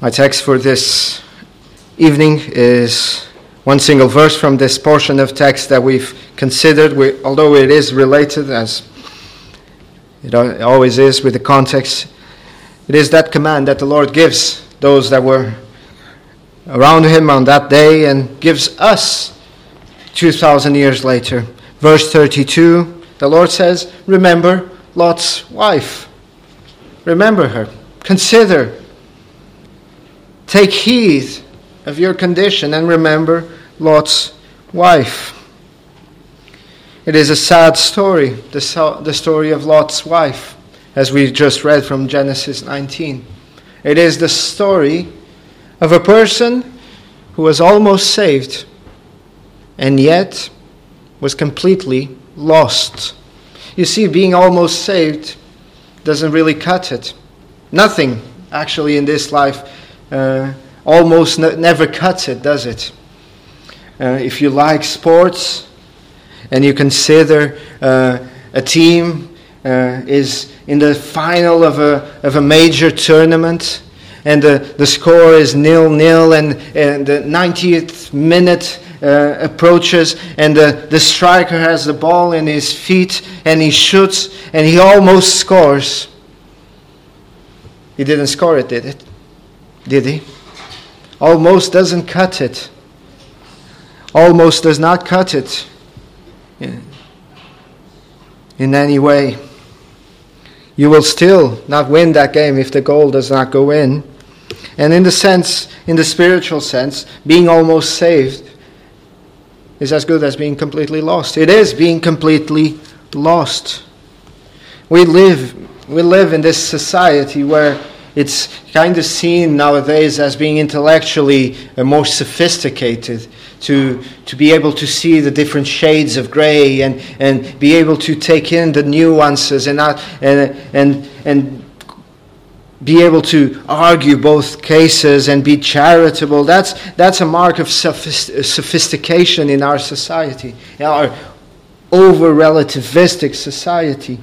My text for this evening is one single verse from this portion of text that we've considered, we, although it is related, as it always is with the context. It is that command that the Lord gives those that were around him on that day and gives us 2,000 years later. Verse 32, the Lord says, Remember Lot's wife. Remember her. Consider Take heed of your condition and remember Lot's wife. It is a sad story, the, so- the story of Lot's wife, as we just read from Genesis 19. It is the story of a person who was almost saved and yet was completely lost. You see, being almost saved doesn't really cut it. Nothing, actually, in this life uh, almost never cuts it, does it? Uh, if you like sports and you consider uh, a team uh, is in the final of a, of a major tournament and the, the score is nil nil and, and the 90th minute uh, approaches and the, the striker has the ball in his feet and he shoots and he almost scores. He didn't score it, did it? Did he? Almost doesn't cut it. Almost does not cut it in, in any way. You will still not win that game if the goal does not go in. And in the sense, in the spiritual sense, being almost saved is as good as being completely lost. It is being completely lost. We live, we live in this society where it's kind of seen nowadays as being intellectually uh, more sophisticated to, to be able to see the different shades of gray and, and be able to take in the nuances and, not, and, and, and be able to argue both cases and be charitable. That's, that's a mark of sophistication in our society, in our over relativistic society.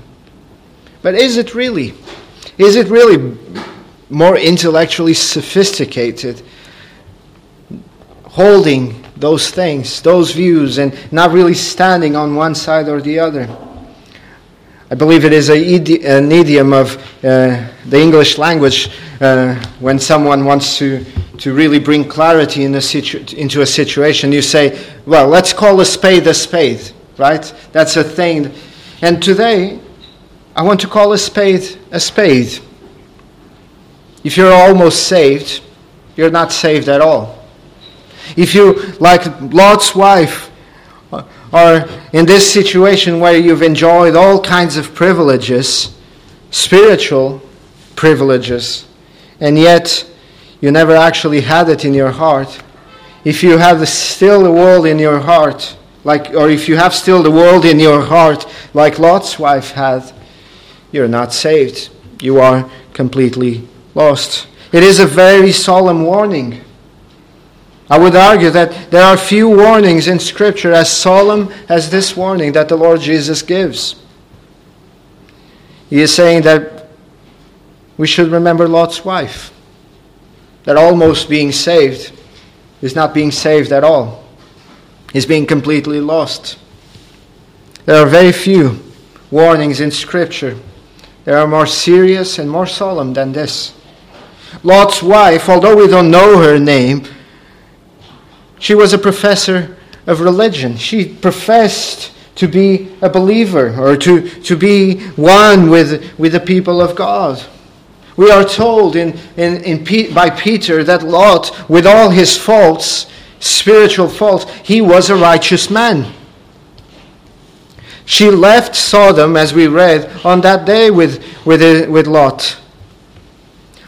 But is it really? Is it really more intellectually sophisticated, holding those things, those views, and not really standing on one side or the other. I believe it is a, an idiom of uh, the English language uh, when someone wants to, to really bring clarity in a situ- into a situation. You say, well, let's call a spade a spade, right? That's a thing. And today, I want to call a spade a spade. If you're almost saved, you're not saved at all. If you, like Lot's wife, uh, are in this situation where you've enjoyed all kinds of privileges, spiritual privileges, and yet you never actually had it in your heart, if you have still the world in your heart, like, or if you have still the world in your heart, like Lot's wife had, you're not saved. You are completely lost. It is a very solemn warning. I would argue that there are few warnings in Scripture as solemn as this warning that the Lord Jesus gives. He is saying that we should remember Lot's wife, that almost being saved is not being saved at all, is being completely lost. There are very few warnings in Scripture. They are more serious and more solemn than this. Lot's wife, although we don't know her name, she was a professor of religion. She professed to be a believer or to, to be one with, with the people of God. We are told in, in, in, by Peter that Lot, with all his faults, spiritual faults, he was a righteous man. She left Sodom, as we read, on that day with, with, with Lot.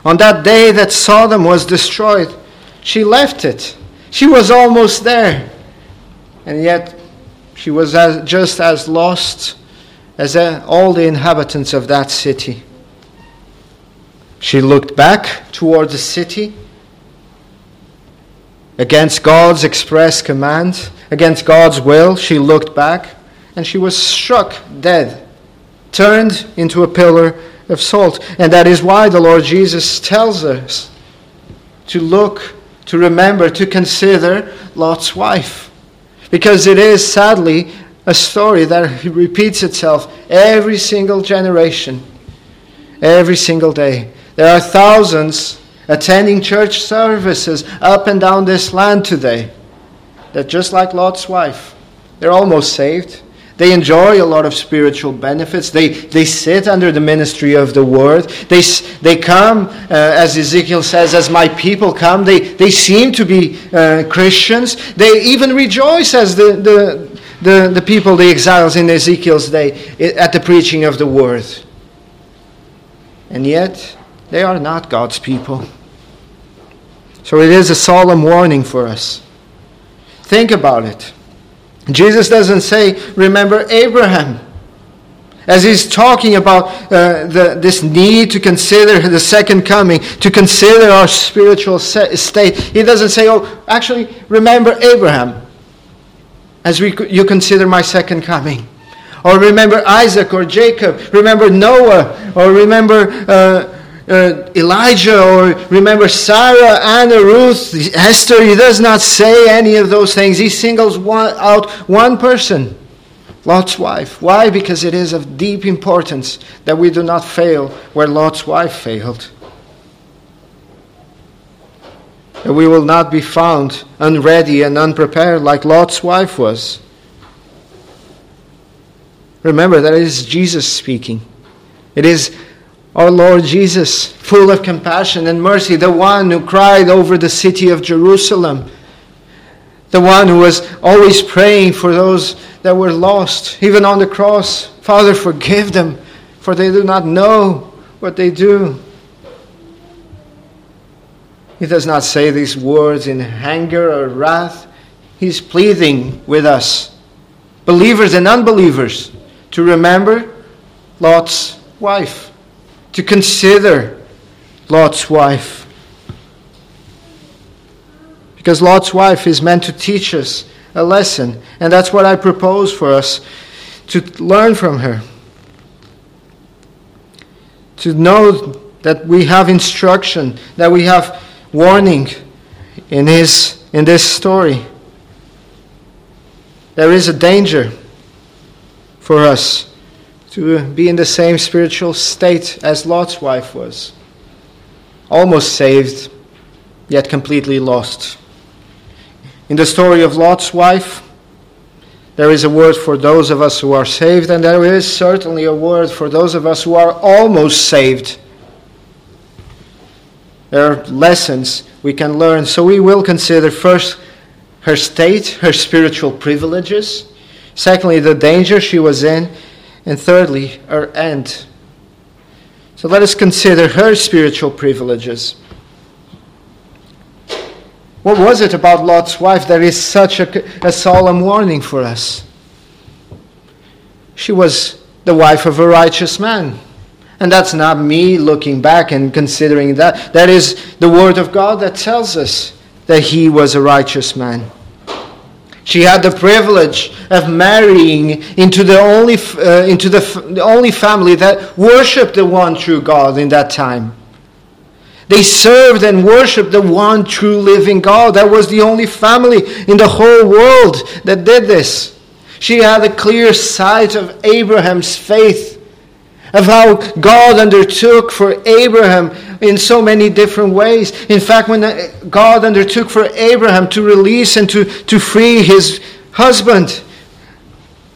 On that day that Sodom was destroyed, she left it. She was almost there. And yet, she was as, just as lost as all the inhabitants of that city. She looked back toward the city against God's express command, against God's will. She looked back and she was struck dead, turned into a pillar of salt. And that is why the Lord Jesus tells us to look, to remember, to consider Lot's wife. Because it is sadly a story that repeats itself every single generation, every single day. There are thousands attending church services up and down this land today that, just like Lot's wife, they're almost saved. They enjoy a lot of spiritual benefits. They, they sit under the ministry of the word. They, they come, uh, as Ezekiel says, as my people come. They, they seem to be uh, Christians. They even rejoice as the, the, the, the people, the exiles in Ezekiel's day, at the preaching of the word. And yet, they are not God's people. So it is a solemn warning for us. Think about it. Jesus doesn't say, remember Abraham. As he's talking about uh, the, this need to consider the second coming, to consider our spiritual state, he doesn't say, oh, actually, remember Abraham as we, you consider my second coming. Or remember Isaac or Jacob, remember Noah, or remember uh, uh, Elijah or remember Sarah, Anna, Ruth, Esther. He does not say any of those things. He singles one, out one person, Lot's wife. Why? Because it is of deep importance that we do not fail where Lot's wife failed. That we will not be found unready and unprepared like Lot's wife was. Remember that it is Jesus speaking. It is our Lord Jesus, full of compassion and mercy, the one who cried over the city of Jerusalem, the one who was always praying for those that were lost, even on the cross. Father, forgive them, for they do not know what they do. He does not say these words in anger or wrath. He's pleading with us, believers and unbelievers, to remember Lot's wife to consider Lot's wife. Because Lot's wife is meant to teach us a lesson, and that's what I propose for us to learn from her. To know that we have instruction, that we have warning in, his, in this story. There is a danger for us to be in the same spiritual state as Lot's wife was. Almost saved, yet completely lost. In the story of Lot's wife, there is a word for those of us who are saved, and there is certainly a word for those of us who are almost saved. There are lessons we can learn. So we will consider first her state, her spiritual privileges. Secondly, the danger she was in. And thirdly, her end. So let us consider her spiritual privileges. What was it about Lot's wife that is such a, a solemn warning for us? She was the wife of a righteous man. And that's not me looking back and considering that. That is the Word of God that tells us that he was a righteous man. She had the privilege of marrying into the only, uh, into the, the only family that worshiped the one true God in that time. They served and worshiped the one true living God. That was the only family in the whole world that did this. She had a clear sight of Abraham's faith of how God undertook for Abraham in so many different ways. In fact, when uh, God undertook for Abraham to release and to, to free his husband,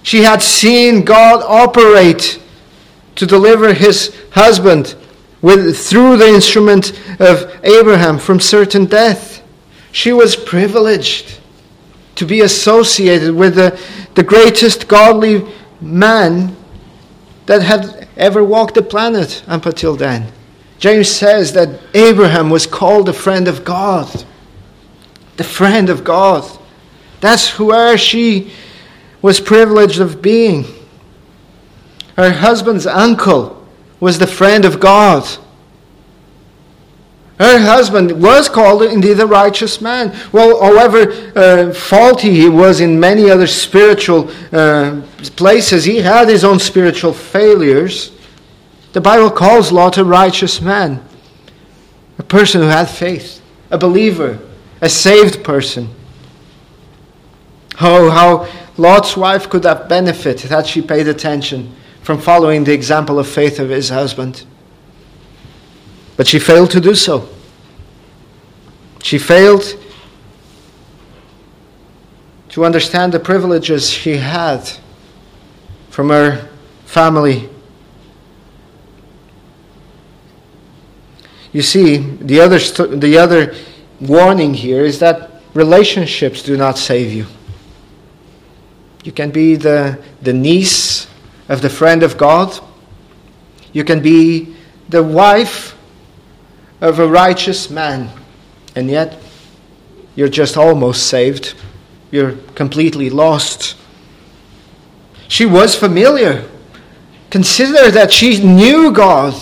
she had seen God operate to deliver his husband with, through the instrument of Abraham from certain death. She was privileged to be associated with the, the greatest godly man that had ever walked the planet up until then. James says that Abraham was called the friend of God. The friend of God. That's where she was privileged of being. Her husband's uncle was the friend of God. Her husband was called indeed a righteous man. Well, however uh, faulty he was in many other spiritual uh, places, he had his own spiritual failures. The Bible calls Lot a righteous man, a person who had faith, a believer, a saved person. Oh, how Lot's wife could have benefited had she paid attention from following the example of faith of his husband. But she failed to do so. She failed to understand the privileges she had from our family. You see, the other, st- the other warning here is that relationships do not save you. You can be the, the niece of the friend of God. You can be the wife of a righteous man. And yet, you're just almost saved. You're completely lost. She was familiar. Consider that she knew God,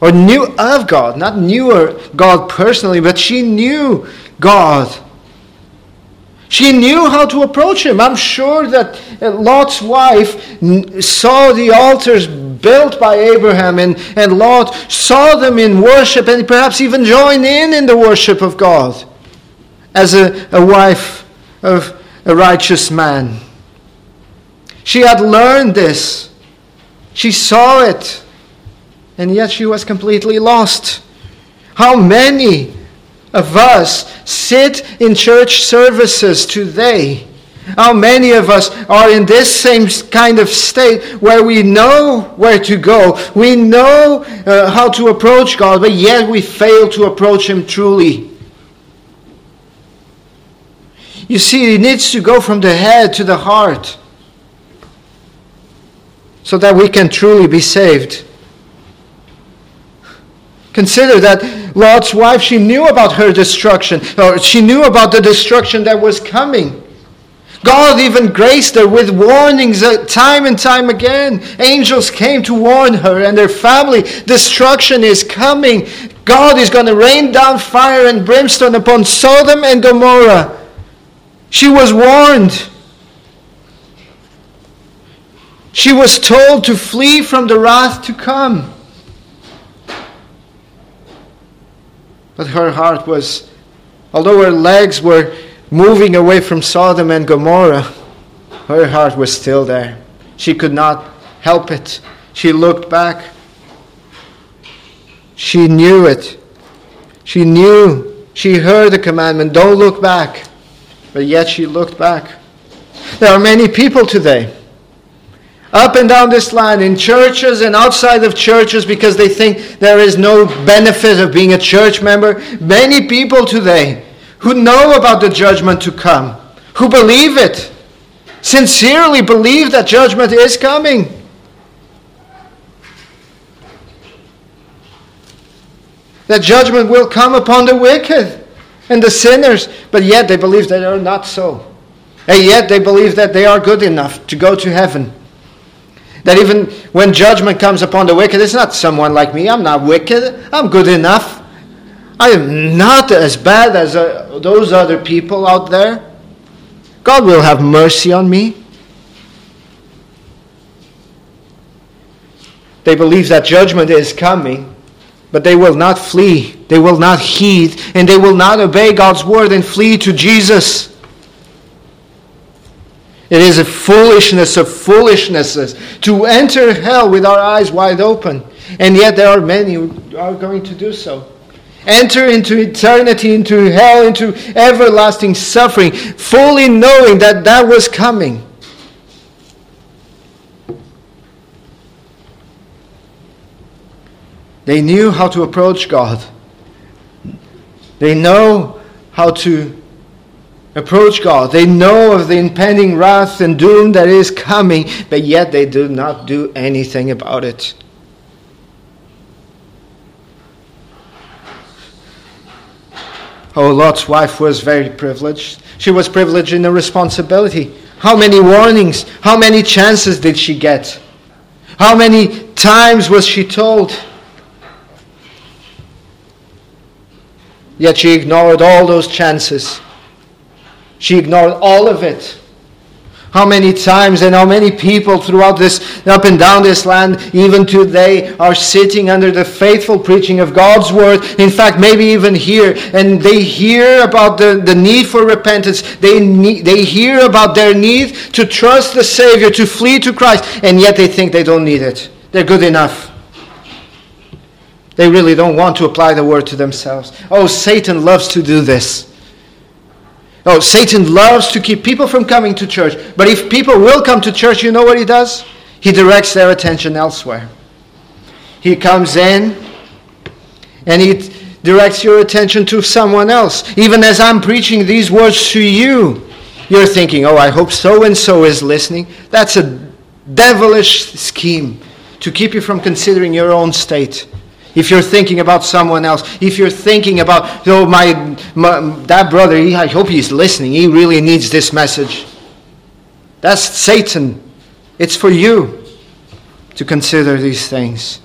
or knew of God, not knew God personally, but she knew God. She knew how to approach him. I'm sure that uh, Lot's wife saw the altars built by Abraham, and, and Lot saw them in worship and perhaps even joined in in the worship of God as a, a wife of a righteous man. She had learned this, she saw it, and yet she was completely lost. How many of us sit in church services today? How many of us are in this same kind of state where we know where to go, we know uh, how to approach God, but yet we fail to approach Him truly? You see, it needs to go from the head to the heart so that we can truly be saved. Consider that Lot's wife, she knew about her destruction, or she knew about the destruction that was coming. God even graced her with warnings uh, time and time again. Angels came to warn her and her family. Destruction is coming. God is going to rain down fire and brimstone upon Sodom and Gomorrah. She was warned. She was told to flee from the wrath to come. But her heart was, although her legs were moving away from Sodom and Gomorrah, her heart was still there. She could not help it. She looked back. She knew it. She knew. She heard the commandment don't look back. But yet she looked back. There are many people today up and down this line in churches and outside of churches because they think there is no benefit of being a church member. Many people today who know about the judgment to come, who believe it, sincerely believe that judgment is coming. That judgment will come upon the wicked and the sinners, but yet they believe that they are not so. And yet they believe that they are good enough to go to heaven. That even when judgment comes upon the wicked, it's not someone like me. I'm not wicked. I'm good enough. I am not as bad as uh, those other people out there. God will have mercy on me. They believe that judgment is coming, but they will not flee. They will not heed, and they will not obey God's word and flee to Jesus. It is a foolishness of foolishnesses to enter hell with our eyes wide open. And yet there are many who are going to do so. Enter into eternity, into hell, into everlasting suffering, fully knowing that that was coming. They knew how to approach God. They know how to approach God. They know of the impending wrath and doom that is coming, but yet they do not do anything about it. Oh, Lot's wife was very privileged. She was privileged in the responsibility. How many warnings, how many chances did she get? How many times was she told? Yet she ignored all those chances. She ignored all of it. How many times and how many people throughout this, up and down this land, even today, are sitting under the faithful preaching of God's word. In fact, maybe even here, and they hear about the, the need for repentance. They, need, they hear about their need to trust the Savior, to flee to Christ, and yet they think they don't need it. They're good enough. They really don't want to apply the word to themselves. Oh, Satan loves to do this. Oh, Satan loves to keep people from coming to church. But if people will come to church, you know what he does? He directs their attention elsewhere. He comes in and he directs your attention to someone else. Even as I'm preaching these words to you, you're thinking, oh, I hope so and so is listening. That's a devilish scheme to keep you from considering your own state if you're thinking about someone else, if you're thinking about, oh, my, my that brother, he, I hope he's listening. He really needs this message. That's Satan. It's for you to consider these things.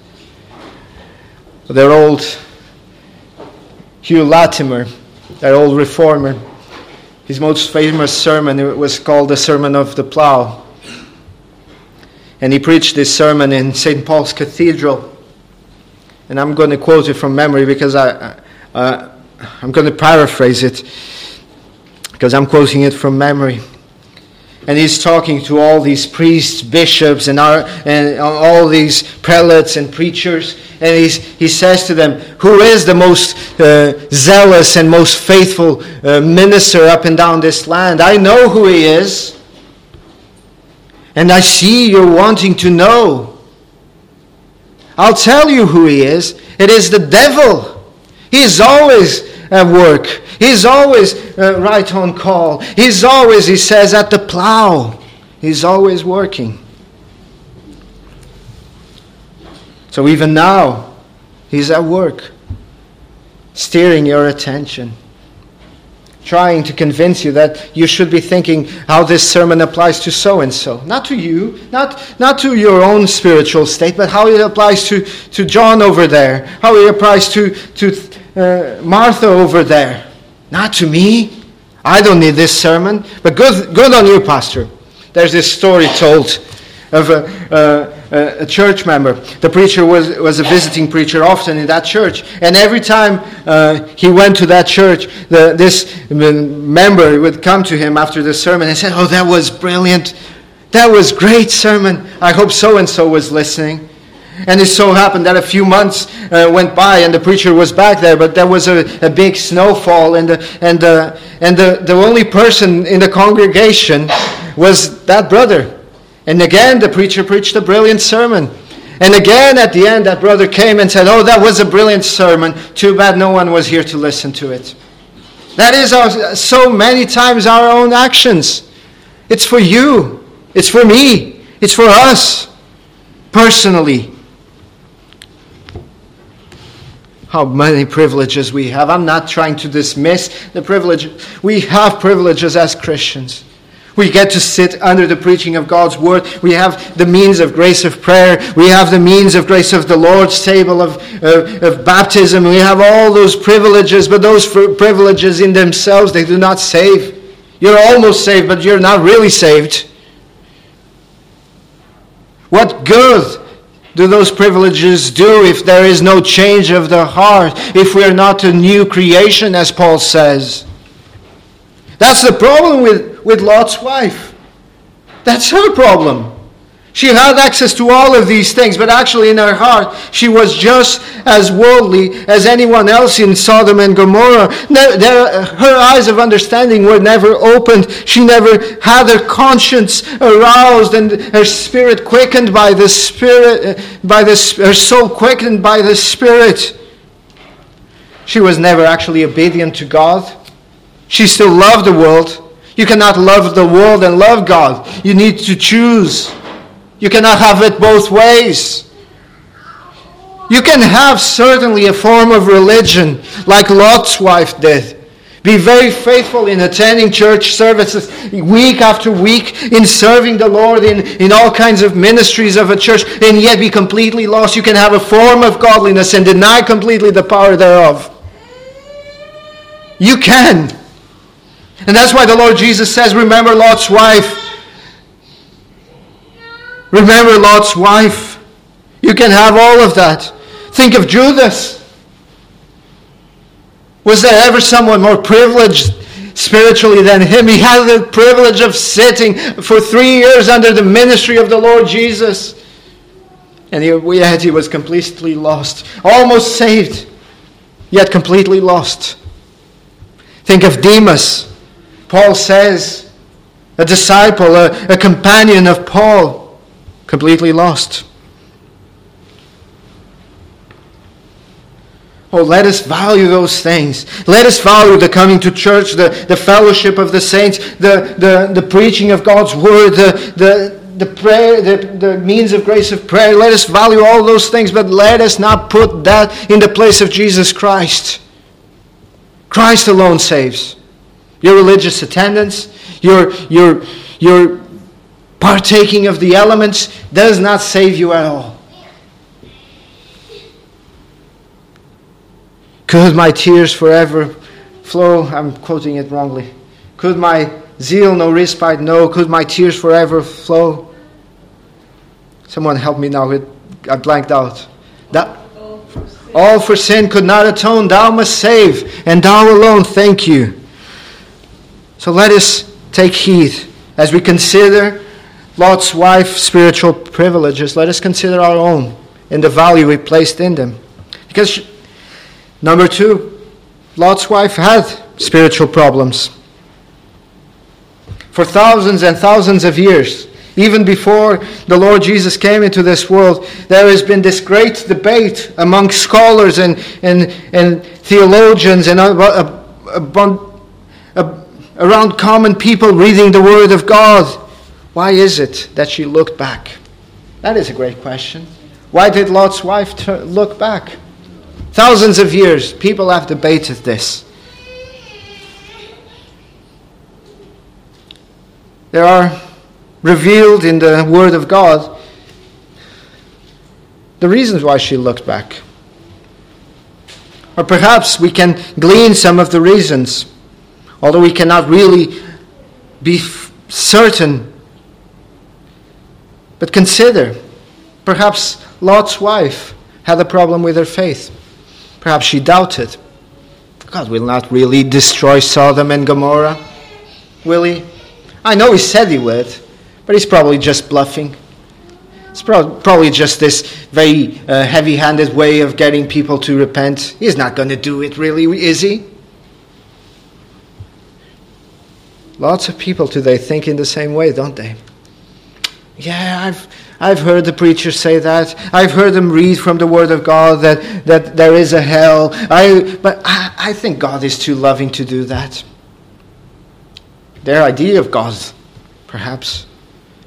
Their old Hugh Latimer, that old reformer, his most famous sermon was called the Sermon of the Plough. And he preached this sermon in St. Paul's Cathedral and I'm going to quote it from memory because I, uh, I'm going to paraphrase it because I'm quoting it from memory. And he's talking to all these priests, bishops, and, our, and all these prelates and preachers. And he's, he says to them, Who is the most uh, zealous and most faithful uh, minister up and down this land? I know who he is. And I see you're wanting to know. I'll tell you who he is. It is the devil. He's always at work. He's always uh, right on call. He's always, he says, at the plow. He's always working. So even now, he's at work, steering your attention trying to convince you that you should be thinking how this sermon applies to so and so. Not to you, not, not to your own spiritual state, but how it applies to, to John over there, how it applies to, to uh, Martha over there. Not to me. I don't need this sermon, but good, good on you, Pastor. There's this story told of a, uh, a church member. The preacher was, was a visiting preacher often in that church. And every time uh, he went to that church, the, this member would come to him after the sermon and say, Oh, that was brilliant. That was great sermon. I hope so and so was listening. And it so happened that a few months uh, went by and the preacher was back there, but there was a, a big snowfall, and, the, and, the, and the, the only person in the congregation was that brother. And again, the preacher preached a brilliant sermon. And again, at the end, that brother came and said, Oh, that was a brilliant sermon. Too bad no one was here to listen to it. That is our, so many times our own actions. It's for you, it's for me, it's for us personally. How many privileges we have. I'm not trying to dismiss the privilege. We have privileges as Christians. We get to sit under the preaching of God's word. We have the means of grace of prayer. We have the means of grace of the Lord's table, of, uh, of baptism. We have all those privileges, but those privileges in themselves, they do not save. You're almost saved, but you're not really saved. What good do those privileges do if there is no change of the heart, if we are not a new creation, as Paul says? That's the problem with, with Lot's wife. That's her problem. She had access to all of these things, but actually in her heart, she was just as worldly as anyone else in Sodom and Gomorrah. her eyes of understanding were never opened. She never had her conscience aroused and her spirit quickened by the Spirit, by the, her soul quickened by the Spirit. She was never actually obedient to God. She still loved the world. You cannot love the world and love God. You need to choose. You cannot have it both ways. You can have certainly a form of religion like Lot's wife did. Be very faithful in attending church services week after week, in serving the Lord in, in all kinds of ministries of a church, and yet be completely lost. You can have a form of godliness and deny completely the power thereof. You can. And that's why the Lord Jesus says, Remember Lot's wife. Remember Lot's wife. You can have all of that. Think of Judas. Was there ever someone more privileged spiritually than him? He had the privilege of sitting for three years under the ministry of the Lord Jesus. And yet he was completely lost, almost saved, yet completely lost. Think of Demas. Paul says, a disciple, a, a companion of Paul, completely lost. Oh, let us value those things. Let us value the coming to church, the, the fellowship of the saints, the, the, the preaching of God's word, the, the, the prayer, the, the means of grace of prayer. Let us value all those things, but let us not put that in the place of Jesus Christ. Christ alone saves. Your religious attendance, your, your, your partaking of the elements does not save you at all. Could my tears forever flow? I'm quoting it wrongly. Could my zeal no respite know? Could my tears forever flow? Someone help me now. I blanked out. That, all for sin could not atone. Thou must save, and thou alone thank you. So let us take heed as we consider Lot's wife's spiritual privileges. Let us consider our own and the value we placed in them. Because Number two, Lot's wife had spiritual problems. For thousands and thousands of years, even before the Lord Jesus came into this world, there has been this great debate among scholars and, and, and theologians and uh, uh, uh, around common people reading the Word of God. Why is it that she looked back? That is a great question. Why did Lot's wife look back? Thousands of years, people have debated this. There are revealed in the Word of God the reasons why she looked back. Or perhaps we can glean some of the reasons, although we cannot really be certain. But consider perhaps Lot's wife had a problem with her faith. Perhaps she doubted. God will not really destroy Sodom and Gomorrah, will he? I know he said he would, but he's probably just bluffing. It's probably just this very uh, heavy handed way of getting people to repent. He's not going to do it, really, is he? Lots of people today think in the same way, don't they? Yeah, I've, I've heard the preachers say that. I've heard them read from the Word of God that, that there is a hell. I, but I, I think God is too loving to do that. Their idea of God, perhaps.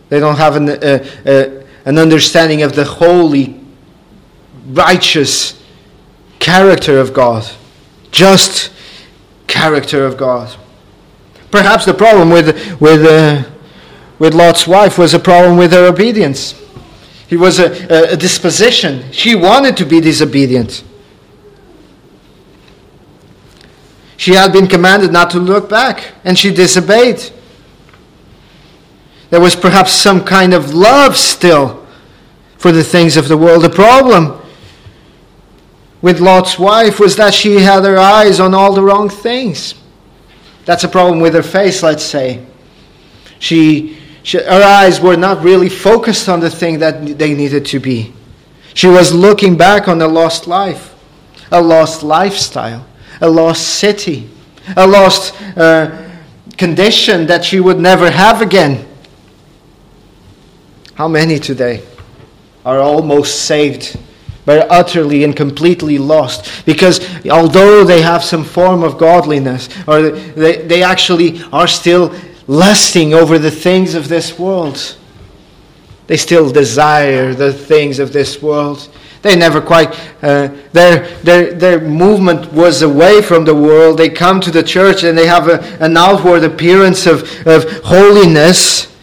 They don't have an, uh, uh, an understanding of the holy, righteous character of God, just character of God. Perhaps the problem with, with, uh, with Lot's wife was a problem with her obedience. It was a, a disposition. She wanted to be disobedient. She had been commanded not to look back, and she disobeyed. There was perhaps some kind of love still for the things of the world. The problem with Lot's wife was that she had her eyes on all the wrong things. That's a problem with her face, let's say. She she, her eyes were not really focused on the thing that they needed to be. She was looking back on a lost life, a lost lifestyle, a lost city, a lost uh, condition that she would never have again. How many today are almost saved? But utterly and completely lost. Because although they have some form of godliness, or they, they actually are still lusting over the things of this world. They still desire the things of this world. They never quite, uh, their, their, their movement was away from the world. They come to the church and they have a, an outward appearance of, of holiness.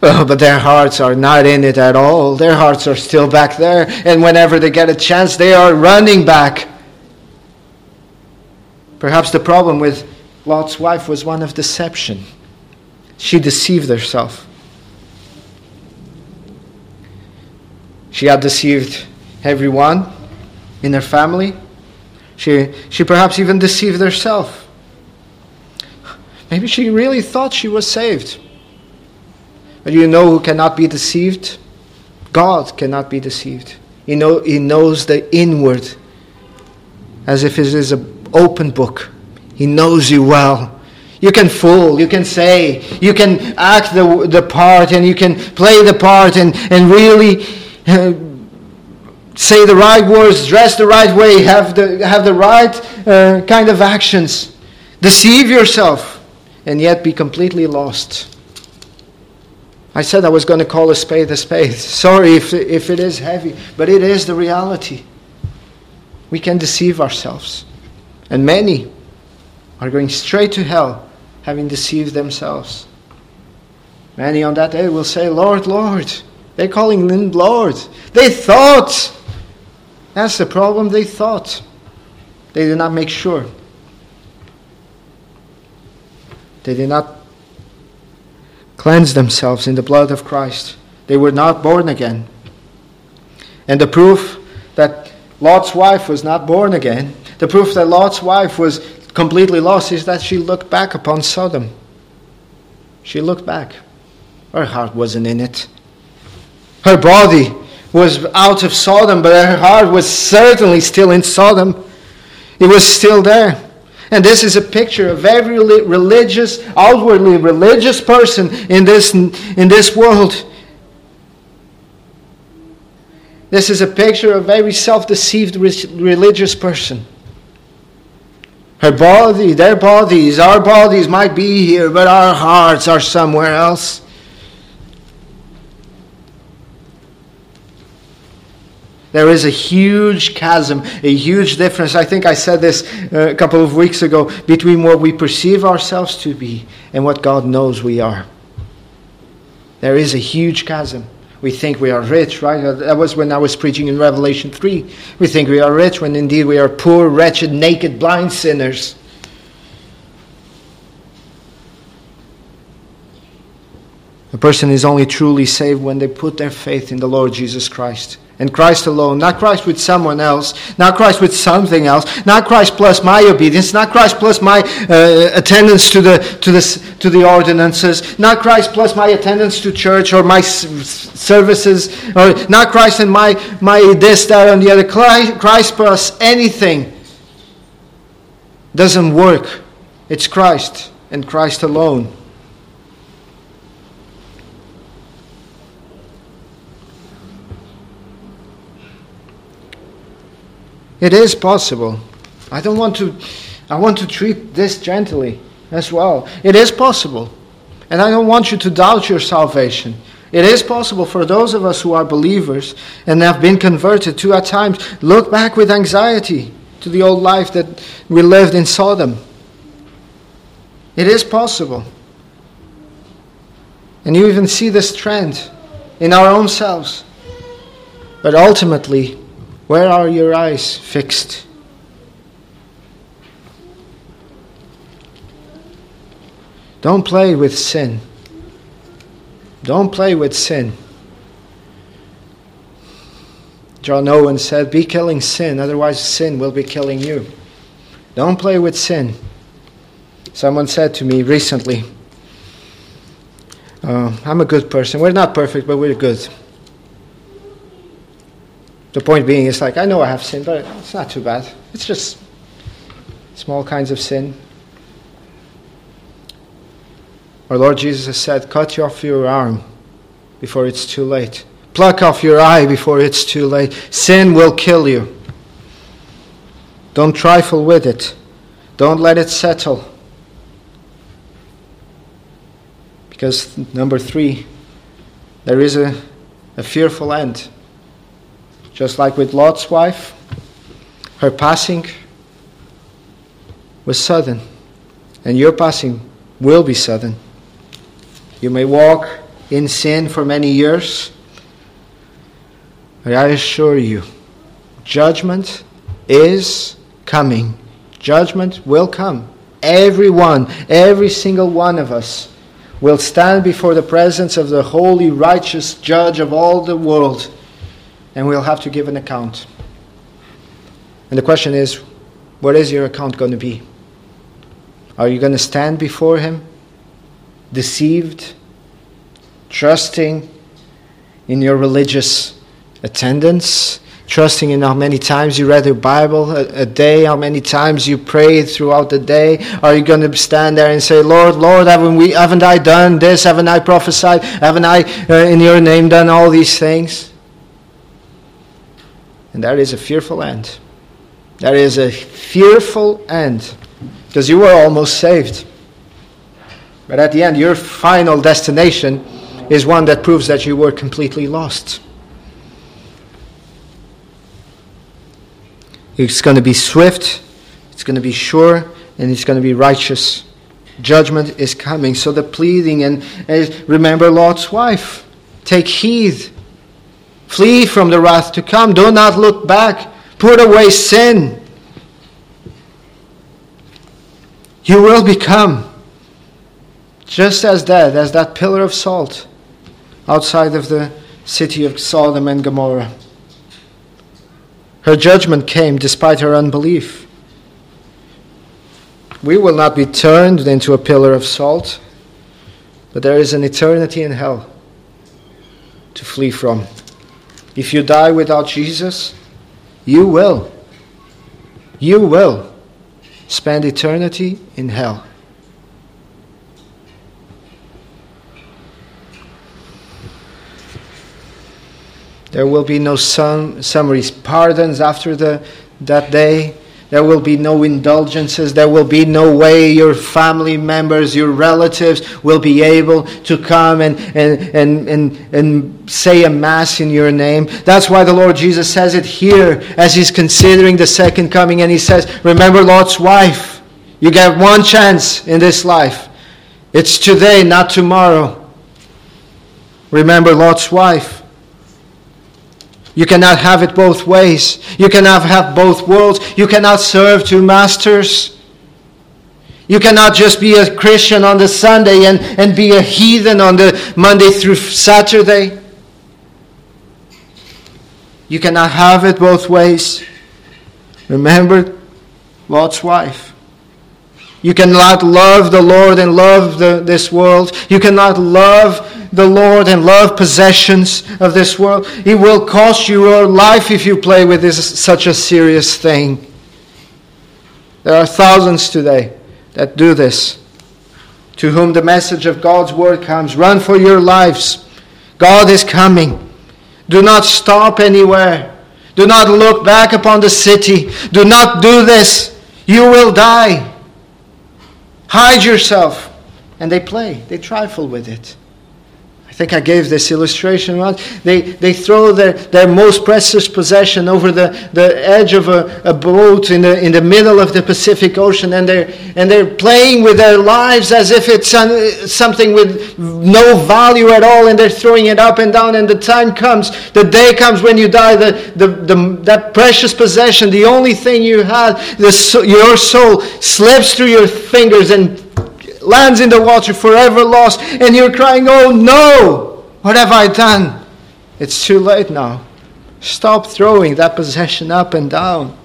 Oh, but their hearts are not in it at all. Their hearts are still back there. And whenever they get a chance, they are running back. Perhaps the problem with Lot's wife was one of deception. She deceived herself. She had deceived everyone in her family. She, she perhaps even deceived herself. Maybe she really thought she was saved. You know who cannot be deceived? God cannot be deceived. He, know, he knows the inward as if it is an open book. He knows you well. You can fool, you can say, you can act the, the part, and you can play the part and, and really uh, say the right words, dress the right way, have the, have the right uh, kind of actions, deceive yourself, and yet be completely lost. I said I was going to call a spade a spade. Sorry if, if it is heavy, but it is the reality. We can deceive ourselves. And many are going straight to hell having deceived themselves. Many on that day will say, Lord, Lord. They're calling him Lord. They thought. That's the problem. They thought. They did not make sure. They did not cleanse themselves in the blood of Christ. They were not born again. And the proof that Lot's wife was not born again, the proof that Lot's wife was completely lost is that she looked back upon Sodom. She looked back. Her heart wasn't in it. Her body was out of Sodom, but her heart was certainly still in Sodom. It was still there. And this is a picture of every religious, outwardly religious person in this, in this world. This is a picture of every self deceived religious person. Her body, their bodies, our bodies might be here, but our hearts are somewhere else. There is a huge chasm, a huge difference. I think I said this uh, a couple of weeks ago between what we perceive ourselves to be and what God knows we are. There is a huge chasm. We think we are rich, right? That was when I was preaching in Revelation 3. We think we are rich when indeed we are poor, wretched, naked, blind sinners. A person is only truly saved when they put their faith in the Lord Jesus Christ and Christ alone, not Christ with someone else, not Christ with something else, not Christ plus my obedience, not Christ plus my uh, attendance to the, to, the, to the ordinances, not Christ plus my attendance to church or my services, or not Christ and my, my this, that, and the other. Christ plus anything doesn't work. It's Christ and Christ alone. It is possible. I don't want to, I want to treat this gently as well. It is possible. And I don't want you to doubt your salvation. It is possible for those of us who are believers and have been converted to at times look back with anxiety to the old life that we lived in Sodom. It is possible. And you even see this trend in our own selves. But ultimately, where are your eyes fixed? Don't play with sin. Don't play with sin. John Owen said, Be killing sin, otherwise sin will be killing you. Don't play with sin. Someone said to me recently, uh, I'm a good person. We're not perfect, but we're good. The point being, it's like, I know I have sin, but it's not too bad. It's just small kinds of sin. Our Lord Jesus has said, Cut off your arm before it's too late. Pluck off your eye before it's too late. Sin will kill you. Don't trifle with it. Don't let it settle. Because, number three, there is a, a fearful end. Just like with Lot's wife, her passing was sudden, and your passing will be sudden. You may walk in sin for many years, but I assure you, judgment is coming. Judgment will come. Everyone, every single one of us will stand before the presence of the holy, righteous judge of all the world and we'll have to give an account. And the question is, what is your account going to be? Are you going to stand before Him, deceived, trusting in your religious attendance, trusting in how many times you read your Bible a, a, day, how many times you prayed throughout the day? Are you going to stand there and say, Lord, Lord, haven't, we, haven't I done this? Haven't I prophesied? Haven't I, uh, in your name, done all these things? And that is a fearful end. That is a fearful end because you were almost saved. But at the end, your final destination is one that proves that you were completely lost. It's going to be swift, it's going to be sure, and it's going to be righteous. Judgment is coming. So the pleading, and, and remember Lot's wife. Take heed. Flee from the wrath to come. Do not look back. Put away sin. You will become just as dead as that pillar of salt outside of the city of Sodom and Gomorrah. Her judgment came despite her unbelief. We will not be turned into a pillar of salt, but there is an eternity in hell to flee from. If you die without Jesus, you will. You will spend eternity in hell. There will be no sum, summaries, pardons after the, that day. There will be no indulgences. There will be no way your family members, your relatives will be able to come and, and, and, and, and say a Mass in your name. That's why the Lord Jesus says it here as He's considering the second coming. And He says, Remember Lot's wife. You get one chance in this life. It's today, not tomorrow. Remember Lot's wife. You cannot have it both ways. You cannot have both worlds. You cannot serve two masters. You cannot just be a Christian on the Sunday and, and be a heathen on the Monday through Saturday. You cannot have it both ways. Remember Lot's wife. You cannot love the Lord and love the, this world. You cannot love the Lord and love possessions of this world. It will cost you your life if you play with this such a serious thing. There are thousands today that do this, to whom the message of God's word comes. Run for your lives. God is coming. Do not stop anywhere. Do not look back upon the city. Do not do this. You will die. Hide yourself. And they play, they trifle with it think I gave this illustration. They, they throw their, their most precious possession over the, the edge of a, a boat in the, in the middle of the Pacific Ocean and they're, and they're playing with their lives as if it's something with no value at all and they're throwing it up and down. And the time comes, the day comes when you die, the, the, the, that precious possession, the only thing you had, the, your soul slips through your fingers and lands in the water, forever lost, and you're crying, Oh no! What have I done? It's too late now. Stop throwing that possession up and down.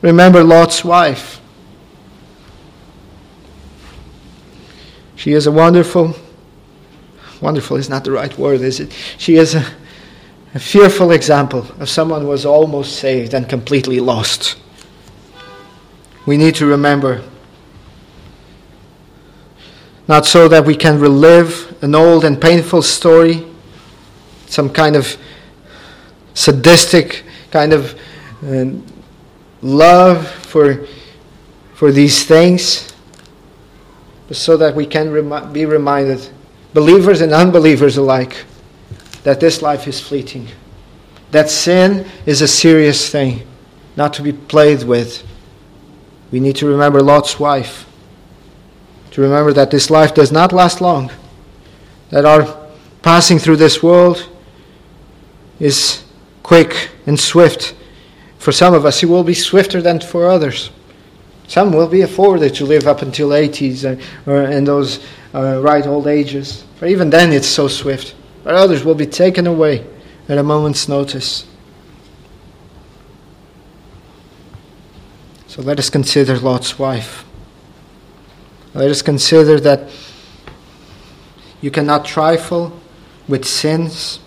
Remember Lot's wife. She is a wonderful, wonderful is not the right word, is it? She is a, a fearful example of someone who was almost saved and completely lost. We need to remember not so that we can relive an old and painful story, some kind of sadistic kind of uh, love for, for these things, but so that we can remi- be reminded, believers and unbelievers alike, that this life is fleeting, that sin is a serious thing, not to be played with. We need to remember Lot's wife to remember that this life does not last long, that our passing through this world is quick and swift. For some of us, it will be swifter than for others. Some will be afforded to live up until 80s or, or in those uh, right old ages. For even then, it's so swift. But others will be taken away at a moment's notice. So let us consider Lot's wife. Let us consider that you cannot trifle with sins.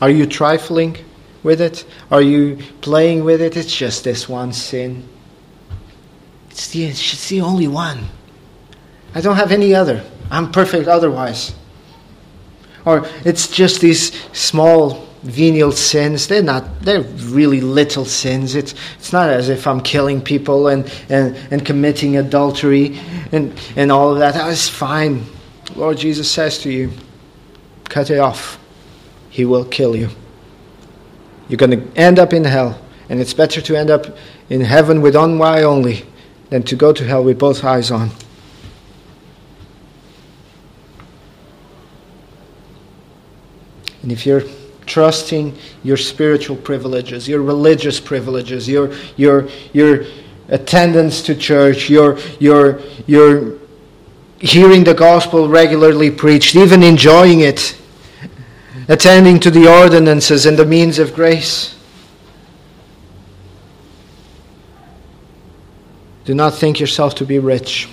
Are you trifling with it? Are you playing with it? It's just this one sin. It's the, it's the only one. I don't have any other. I'm perfect otherwise. Or it's just these small venial sins. They're not, they're really little sins. It's, it's not as if I'm killing people and, and, and committing adultery and, and all of that. That's fine. Lord Jesus says to you, cut it off. He will kill you. You're going to end up in hell. And it's better to end up in heaven with one eye only than to go to hell with both eyes on. And if you're trusting your spiritual privileges, your religious privileges, your, your, your attendance to church, your, your, your hearing the gospel regularly preached, even enjoying it, attending to the ordinances and the means of grace. Do not think yourself to be rich.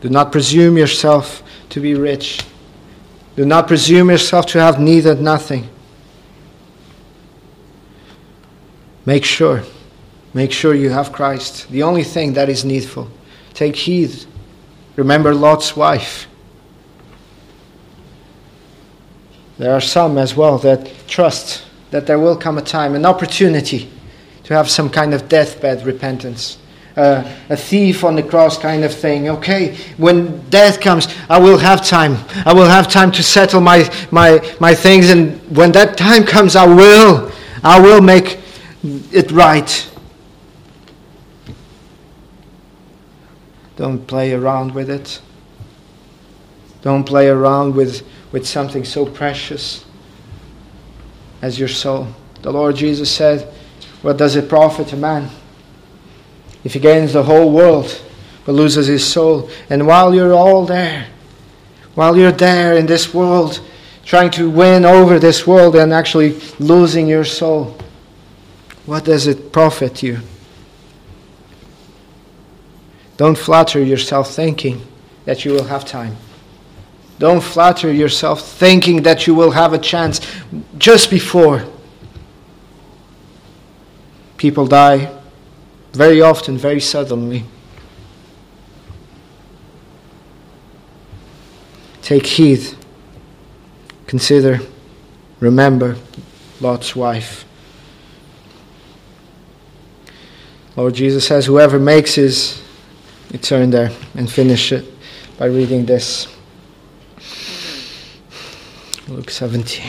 Do not presume yourself to be rich. Do not presume yourself to have needed nothing. Make sure, make sure you have Christ, the only thing that is needful. Take heed. Remember Lot's wife. There are some as well that trust that there will come a time, an opportunity to have some kind of deathbed repentance uh, a thief on the cross kind of thing. Okay, when death comes, I will have time. I will have time to settle my, my, my things, and when that time comes, I will. I will make it right. Don't play around with it. Don't play around with, with something so precious as your soul. The Lord Jesus said, What does it profit a man? If he gains the whole world but loses his soul. And while you're all there, while you're there in this world, trying to win over this world and actually losing your soul, what does it profit you? Don't flatter yourself thinking that you will have time. Don't flatter yourself thinking that you will have a chance just before people die very often, very suddenly. Take heed, consider, remember Lot's wife. Lord Jesus says, Whoever makes his. You turn there and finish it by reading this. Luke 17.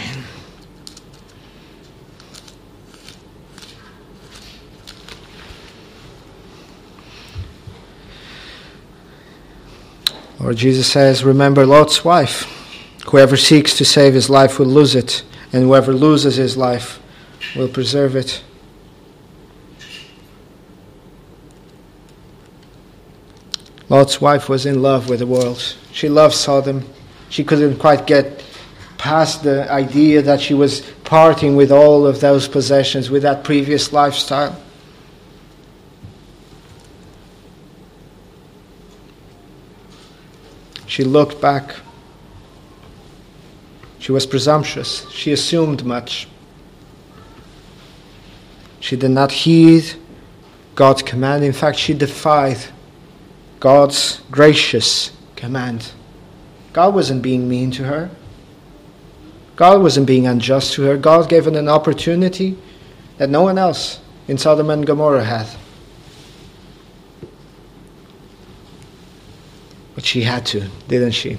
Or Jesus says, Remember Lot's wife. Whoever seeks to save his life will lose it, and whoever loses his life will preserve it. Lot's wife was in love with the world. She loved Sodom. She couldn't quite get past the idea that she was parting with all of those possessions, with that previous lifestyle. She looked back. She was presumptuous. She assumed much. She did not heed God's command. In fact, she defied God's gracious command. God wasn't being mean to her. God wasn't being unjust to her. God gave her an opportunity that no one else in Sodom and Gomorrah had. But she had to, didn't she?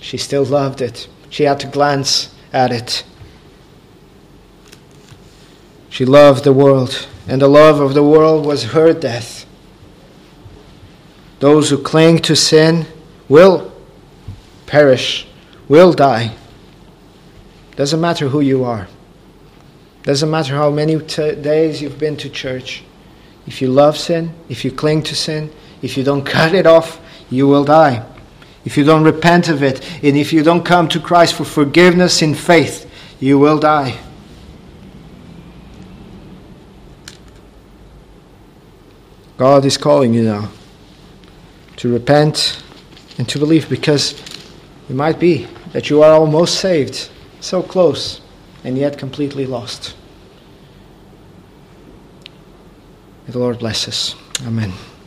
She still loved it. She had to glance at it. She loved the world, and the love of the world was her death. Those who cling to sin will perish, will die. Doesn't matter who you are. Doesn't matter how many t- days you've been to church. If you love sin, if you cling to sin, if you don't cut it off, you will die. If you don't repent of it, and if you don't come to Christ for forgiveness in faith, you will die. God is calling you now to repent and to believe because it might be that you are almost saved, so close, and yet completely lost. May the Lord bless us. Amen.